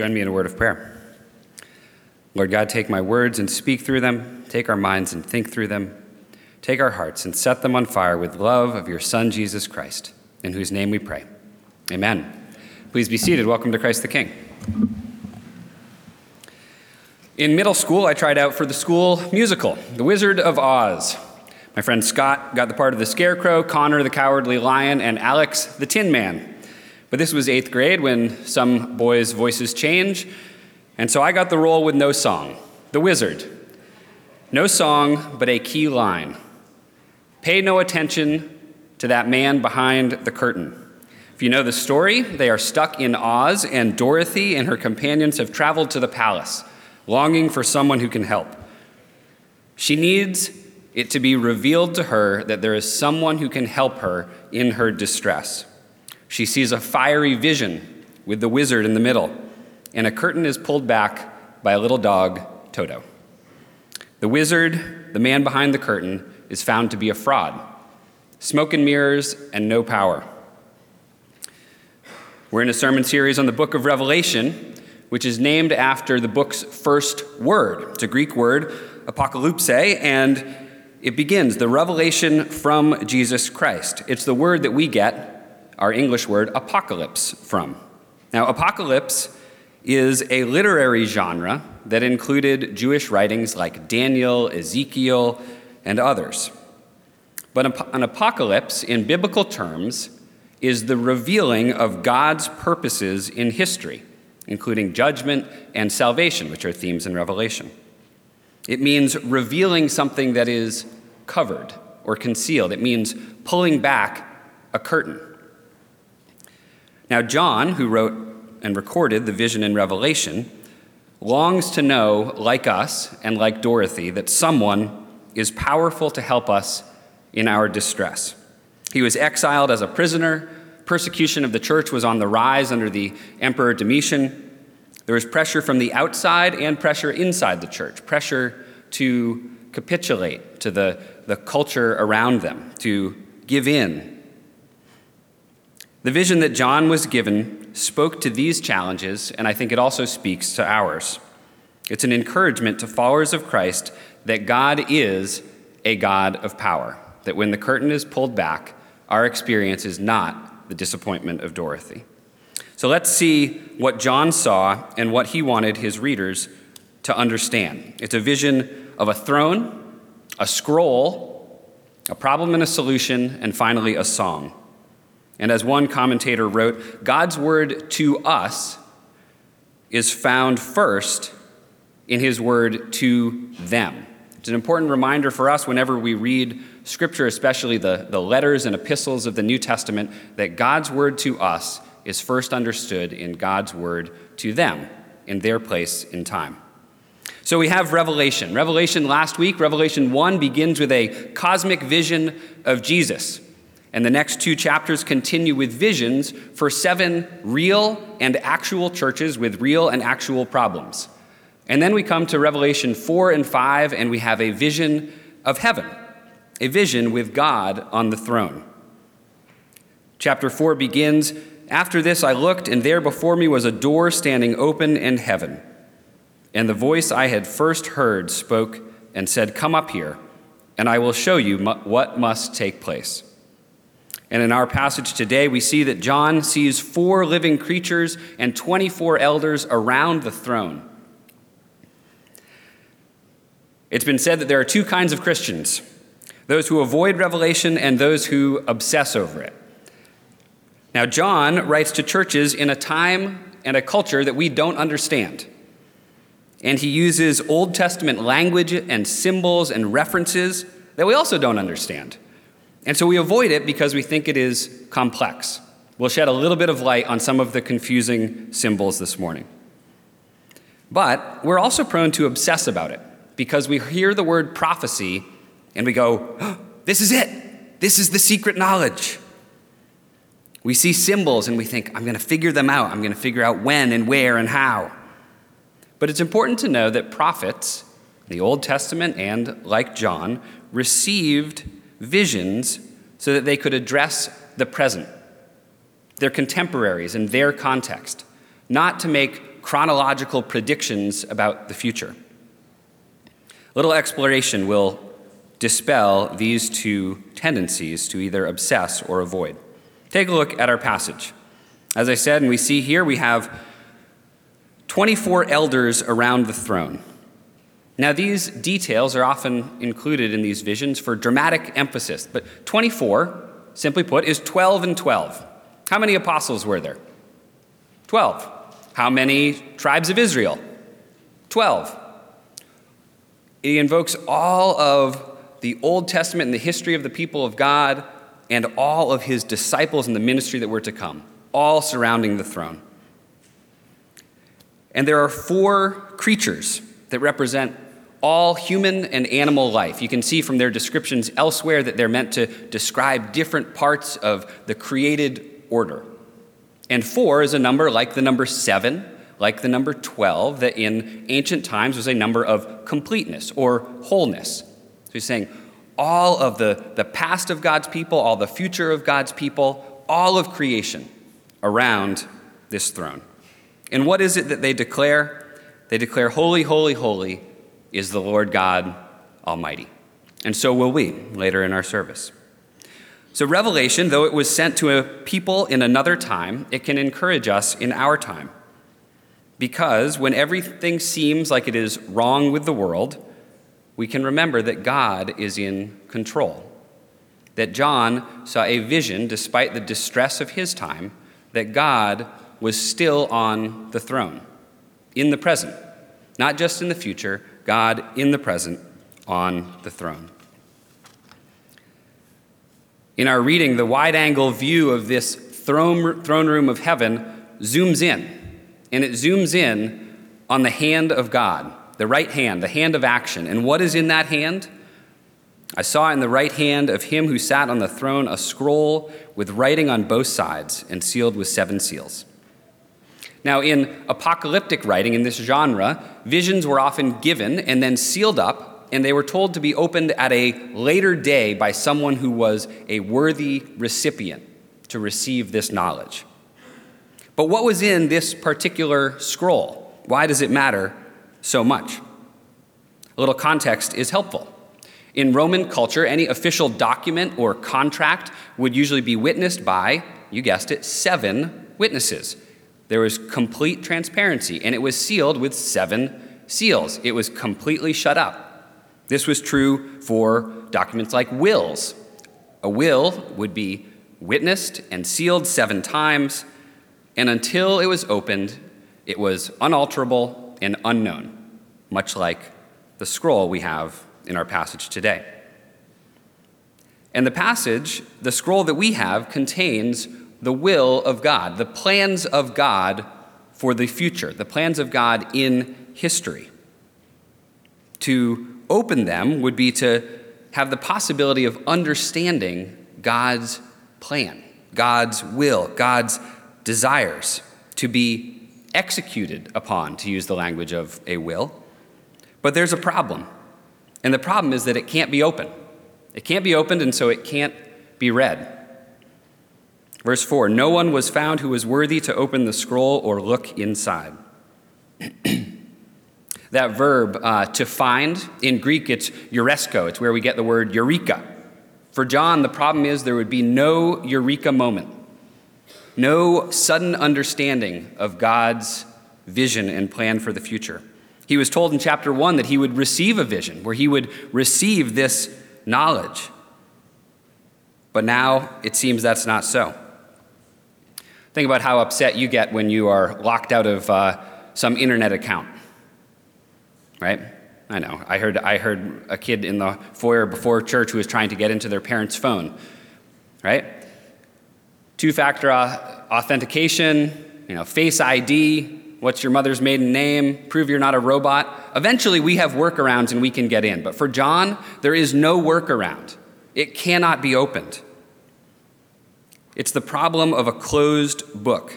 Join me in a word of prayer. Lord God, take my words and speak through them. Take our minds and think through them. Take our hearts and set them on fire with love of your Son, Jesus Christ, in whose name we pray. Amen. Please be seated. Welcome to Christ the King. In middle school, I tried out for the school musical, The Wizard of Oz. My friend Scott got the part of the Scarecrow, Connor the Cowardly Lion, and Alex the Tin Man. But this was eighth grade when some boys' voices change, and so I got the role with no song, The Wizard. No song, but a key line. Pay no attention to that man behind the curtain. If you know the story, they are stuck in Oz, and Dorothy and her companions have traveled to the palace, longing for someone who can help. She needs it to be revealed to her that there is someone who can help her in her distress. She sees a fiery vision with the wizard in the middle, and a curtain is pulled back by a little dog, Toto. The wizard, the man behind the curtain, is found to be a fraud smoke and mirrors and no power. We're in a sermon series on the book of Revelation, which is named after the book's first word. It's a Greek word, apocalypse, and it begins the revelation from Jesus Christ. It's the word that we get our English word apocalypse from. Now, apocalypse is a literary genre that included Jewish writings like Daniel, Ezekiel, and others. But an apocalypse, in biblical terms, is the revealing of God's purposes in history, including judgment and salvation, which are themes in Revelation. It means revealing something that is covered or concealed. It means pulling back a curtain. Now, John, who wrote and recorded the vision in Revelation, longs to know, like us and like Dorothy, that someone is powerful to help us in our distress. He was exiled as a prisoner. Persecution of the church was on the rise under the Emperor Domitian. There was pressure from the outside and pressure inside the church, pressure to capitulate to the, the culture around them, to give in. The vision that John was given spoke to these challenges, and I think it also speaks to ours. It's an encouragement to followers of Christ that God is a God of power, that when the curtain is pulled back, our experience is not the disappointment of Dorothy. So let's see what John saw and what he wanted his readers to understand. It's a vision of a throne, a scroll, a problem and a solution, and finally a song. And as one commentator wrote, God's word to us is found first in his word to them. It's an important reminder for us whenever we read Scripture, especially the, the letters and epistles of the New Testament, that God's word to us is first understood in God's word to them in their place in time. So we have Revelation. Revelation last week, Revelation 1 begins with a cosmic vision of Jesus. And the next two chapters continue with visions for seven real and actual churches with real and actual problems. And then we come to Revelation 4 and 5, and we have a vision of heaven, a vision with God on the throne. Chapter 4 begins after this, I looked, and there before me was a door standing open in heaven. And the voice I had first heard spoke and said, Come up here, and I will show you what must take place. And in our passage today, we see that John sees four living creatures and 24 elders around the throne. It's been said that there are two kinds of Christians those who avoid revelation and those who obsess over it. Now, John writes to churches in a time and a culture that we don't understand. And he uses Old Testament language and symbols and references that we also don't understand. And so we avoid it because we think it is complex. We'll shed a little bit of light on some of the confusing symbols this morning. But we're also prone to obsess about it because we hear the word prophecy and we go, oh, This is it. This is the secret knowledge. We see symbols and we think, I'm going to figure them out. I'm going to figure out when and where and how. But it's important to know that prophets, the Old Testament and like John, received visions so that they could address the present, their contemporaries in their context, not to make chronological predictions about the future. A little exploration will dispel these two tendencies to either obsess or avoid. Take a look at our passage. As I said, and we see here, we have 24 elders around the throne. Now, these details are often included in these visions for dramatic emphasis, but 24, simply put, is 12 and 12. How many apostles were there? 12. How many tribes of Israel? 12. He invokes all of the Old Testament and the history of the people of God and all of his disciples and the ministry that were to come, all surrounding the throne. And there are four creatures that represent all human and animal life. You can see from their descriptions elsewhere that they're meant to describe different parts of the created order. And four is a number like the number seven, like the number 12, that in ancient times was a number of completeness or wholeness. So he's saying all of the, the past of God's people, all the future of God's people, all of creation around this throne. And what is it that they declare? They declare, Holy, holy, holy is the Lord God Almighty. And so will we later in our service. So, Revelation, though it was sent to a people in another time, it can encourage us in our time. Because when everything seems like it is wrong with the world, we can remember that God is in control. That John saw a vision, despite the distress of his time, that God was still on the throne, in the present, not just in the future, God in the present on the throne. In our reading, the wide angle view of this throne, throne room of heaven zooms in, and it zooms in on the hand of God, the right hand, the hand of action. And what is in that hand? I saw in the right hand of him who sat on the throne a scroll with writing on both sides and sealed with seven seals. Now, in apocalyptic writing, in this genre, visions were often given and then sealed up, and they were told to be opened at a later day by someone who was a worthy recipient to receive this knowledge. But what was in this particular scroll? Why does it matter so much? A little context is helpful. In Roman culture, any official document or contract would usually be witnessed by, you guessed it, seven witnesses. There was complete transparency, and it was sealed with seven seals. It was completely shut up. This was true for documents like wills. A will would be witnessed and sealed seven times, and until it was opened, it was unalterable and unknown, much like the scroll we have in our passage today. And the passage, the scroll that we have, contains the will of God, the plans of God for the future, the plans of God in history. To open them would be to have the possibility of understanding God's plan, God's will, God's desires to be executed upon, to use the language of a will. But there's a problem. And the problem is that it can't be open. It can't be opened, and so it can't be read. Verse 4 No one was found who was worthy to open the scroll or look inside. that verb, uh, to find, in Greek it's euresko. It's where we get the word eureka. For John, the problem is there would be no eureka moment, no sudden understanding of God's vision and plan for the future. He was told in chapter 1 that he would receive a vision, where he would receive this knowledge. But now it seems that's not so. Think about how upset you get when you are locked out of uh, some internet account, right? I know. I heard, I heard a kid in the foyer before church who was trying to get into their parents' phone, right? Two factor authentication, you know, face ID, what's your mother's maiden name, prove you're not a robot. Eventually, we have workarounds and we can get in. But for John, there is no workaround, it cannot be opened. It's the problem of a closed book.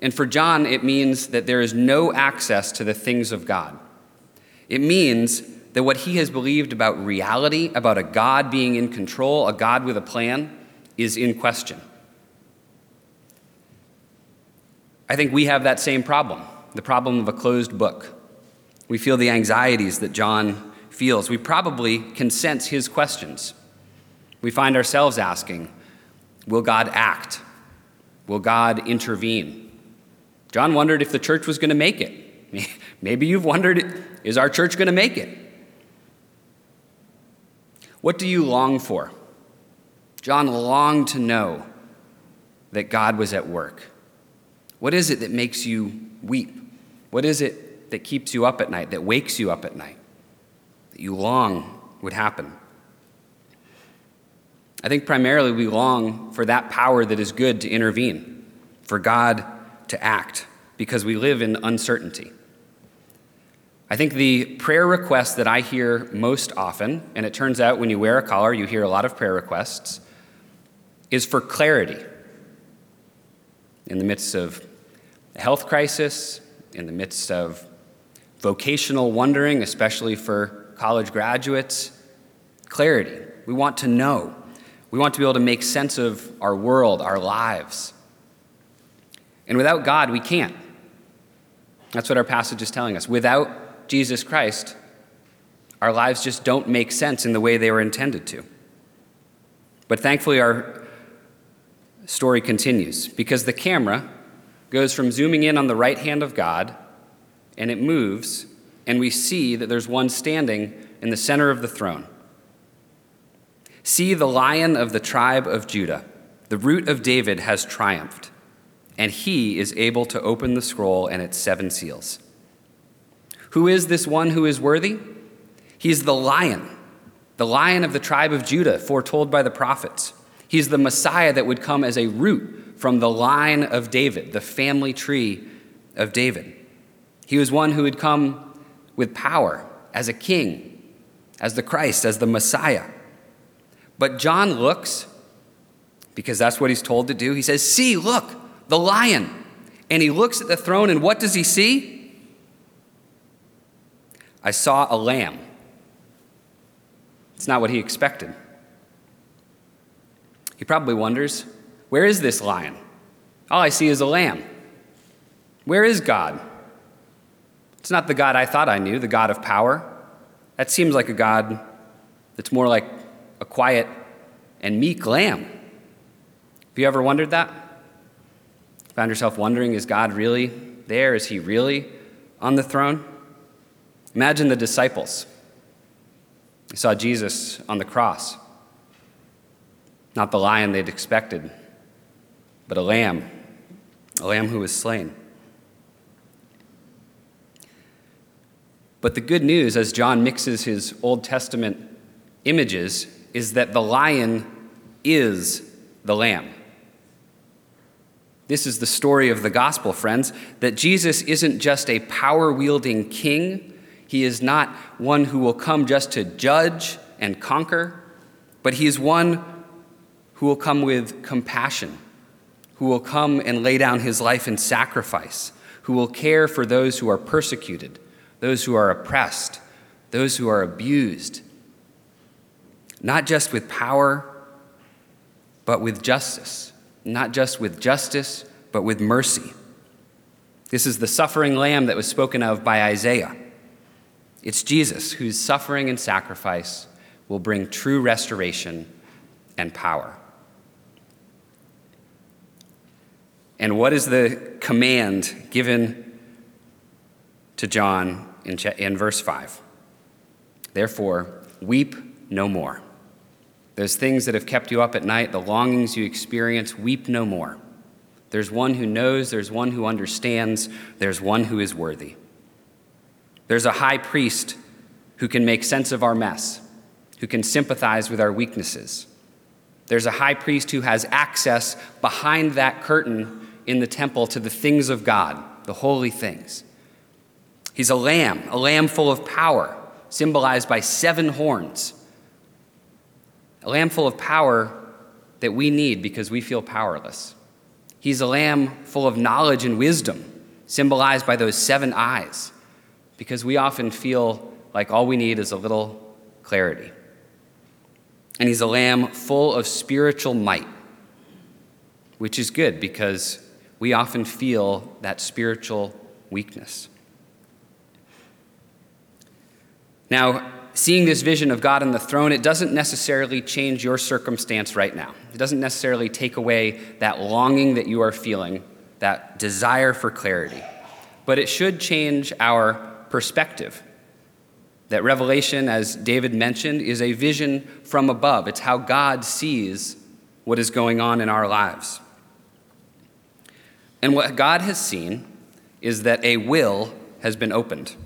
And for John, it means that there is no access to the things of God. It means that what he has believed about reality, about a God being in control, a God with a plan, is in question. I think we have that same problem. the problem of a closed book. We feel the anxieties that John feels. We probably can sense his questions. We find ourselves asking, Will God act? Will God intervene? John wondered if the church was going to make it. Maybe you've wondered, is our church going to make it? What do you long for? John longed to know that God was at work. What is it that makes you weep? What is it that keeps you up at night, that wakes you up at night, that you long would happen? I think primarily we long for that power that is good to intervene, for God to act, because we live in uncertainty. I think the prayer request that I hear most often, and it turns out when you wear a collar, you hear a lot of prayer requests, is for clarity. In the midst of a health crisis, in the midst of vocational wondering, especially for college graduates, clarity. We want to know. We want to be able to make sense of our world, our lives. And without God, we can't. That's what our passage is telling us. Without Jesus Christ, our lives just don't make sense in the way they were intended to. But thankfully, our story continues because the camera goes from zooming in on the right hand of God and it moves, and we see that there's one standing in the center of the throne. See, the lion of the tribe of Judah, the root of David, has triumphed, and he is able to open the scroll and its seven seals. Who is this one who is worthy? He's the lion, the lion of the tribe of Judah, foretold by the prophets. He's the Messiah that would come as a root from the line of David, the family tree of David. He was one who would come with power as a king, as the Christ, as the Messiah. But John looks, because that's what he's told to do. He says, See, look, the lion. And he looks at the throne, and what does he see? I saw a lamb. It's not what he expected. He probably wonders, where is this lion? All I see is a lamb. Where is God? It's not the God I thought I knew, the God of power. That seems like a God that's more like a quiet and meek lamb. Have you ever wondered that? Found yourself wondering, is God really there? Is he really on the throne? Imagine the disciples. They saw Jesus on the cross. Not the lion they'd expected, but a lamb, a lamb who was slain. But the good news, as John mixes his Old Testament images, is that the lion is the lamb. This is the story of the gospel, friends, that Jesus isn't just a power wielding king. He is not one who will come just to judge and conquer, but he is one who will come with compassion who will come and lay down his life in sacrifice, who will care for those who are persecuted, those who are oppressed, those who are abused, not just with power, but with justice, not just with justice, but with mercy. This is the suffering lamb that was spoken of by Isaiah. It's Jesus whose suffering and sacrifice will bring true restoration and power. And what is the command given to John in, verse 5? Therefore, weep no more. Those things that have kept you up at night, the longings you experience, weep no more. There's one who knows, there's one who understands, there's one who is worthy. There's a high priest who can make sense of our mess, who can sympathize with our weaknesses. There's a high priest who has access behind that curtain in the temple to the things of God, the holy things. He's a lamb, a lamb full of power, symbolized by seven horns. A lamb full of power that we need because we feel powerless. He's a lamb full of knowledge and wisdom, symbolized by those seven eyes, because we often feel like all we need is a little clarity. And he's a lamb full of spiritual might, which is good because we often feel that spiritual weakness. Now, seeing this vision of God on the throne, it doesn't necessarily change your circumstance right now. It doesn't necessarily take away that longing that you are feeling, that desire for clarity. But it should change our perspective. That revelation, as David mentioned, is a vision from above. It's how God sees what is going on in our lives. And what God has seen is that a will has been opened.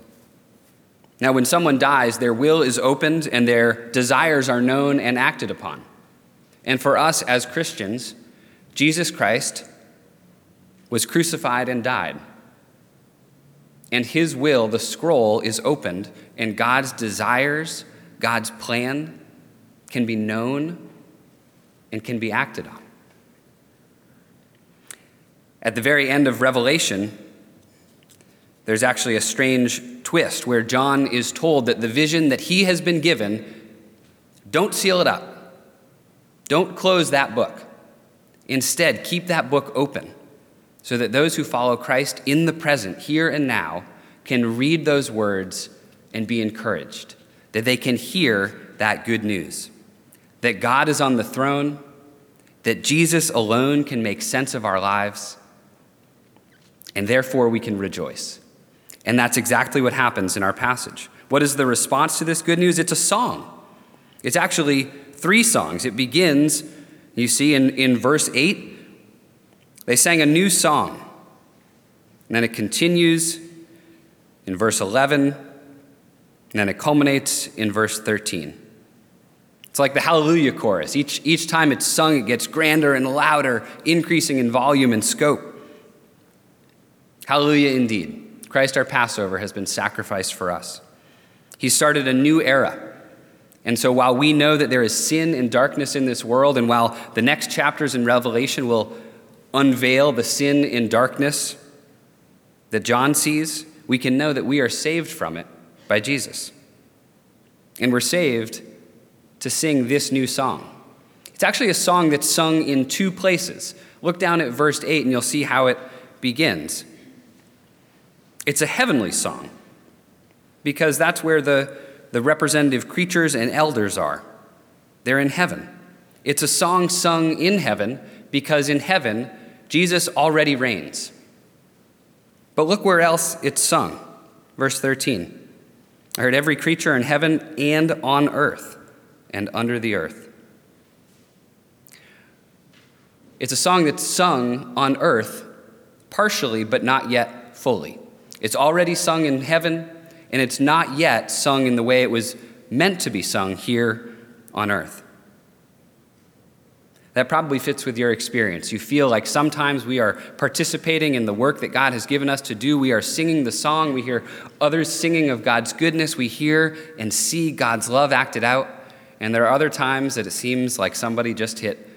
Now, when someone dies, their will is opened and their desires are known and acted upon. And for us as Christians, Jesus Christ was crucified and died. And his will, the scroll, is opened, and God's desires, God's plan, can be known and can be acted on. At the very end of Revelation, there's actually a strange twist where John is told that the vision that he has been given, don't seal it up. Don't close that book. Instead, keep that book open so that those who follow Christ in the present, here and now, can read those words and be encouraged, that they can hear that good news that God is on the throne, that Jesus alone can make sense of our lives, and therefore we can rejoice. And that's exactly what happens in our passage. What is the response to this good news? It's a song. It's actually three songs. It begins, you see, in, in verse 8, they sang a new song. And then it continues in verse 11, and then it culminates in verse 13. It's like the Hallelujah chorus. Each, each time it's sung, it gets grander and louder, increasing in volume and scope. Hallelujah indeed. Christ, our Passover, has been sacrificed for us. He started a new era. And so, while we know that there is sin and darkness in this world, and while the next chapters in Revelation will unveil the sin and darkness that John sees, we can know that we are saved from it by Jesus. And we're saved to sing this new song. It's actually a song that's sung in two places. Look down at verse 8 and you'll see how it begins. It's a heavenly song because that's where the, the representative creatures and elders are. They're in heaven. It's a song sung in heaven because in heaven, Jesus already reigns. But look where else it's sung. Verse 13 I heard every creature in heaven and on earth and under the earth. It's a song that's sung on earth partially, but not yet fully. It's already sung in heaven, and it's not yet sung in the way it was meant to be sung here on earth. That probably fits with your experience. You feel like sometimes we are participating in the work that God has given us to do. We are singing the song. We hear others singing of God's goodness. We hear and see God's love acted out. And there are other times that it seems like somebody just hit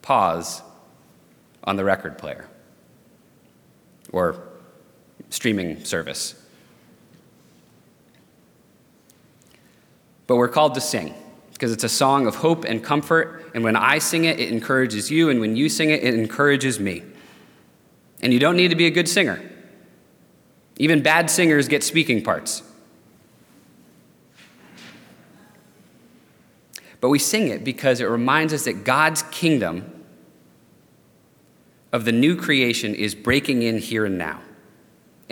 pause on the record player or streaming service. But we're called to sing because it's a song of hope and comfort. And when I sing it, it encourages you. And when you sing it, it encourages me. And you don't need to be a good singer. Even bad singers get speaking parts. But we sing it because it reminds us that God's kingdom of the new creation is breaking in here and now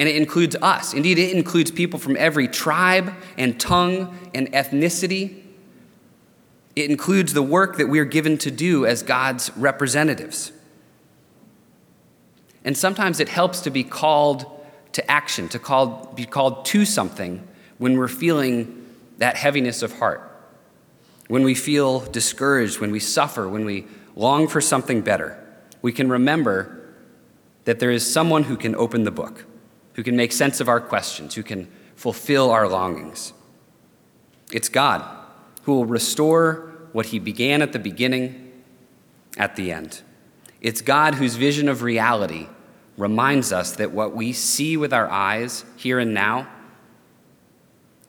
and it includes us. Indeed, it includes people from every tribe and tongue and ethnicity. It includes the work that we are given to do as God's representatives. And sometimes it helps to be called to action, to be called to something when we're feeling that heaviness of heart, when we feel discouraged, when we suffer, when we long for something better. We can remember that there is someone who can open the book who can make sense of our questions, who can fulfill our longings. It's God who will restore what He began at the beginning at the end. It's God whose vision of reality reminds us that what we see with our eyes here and now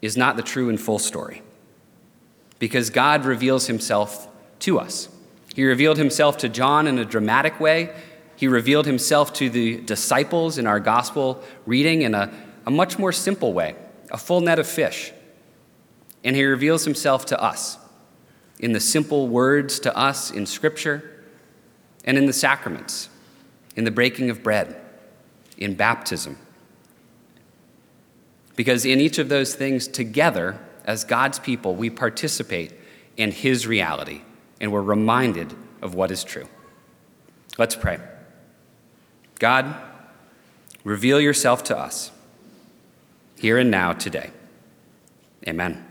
is not the true and full story. Because God reveals Himself to us. He revealed Himself to John in a dramatic way He revealed himself to the disciples in our gospel reading in a, a much more simple way, a full net of fish. And he reveals himself to us in the simple words to us in Scripture and in the sacraments, in the breaking of bread, in baptism. Because in each of those things, together, as God's people, we participate in his reality and we're reminded of what is true. Let's pray. God, reveal yourself to us here and now today. Amen.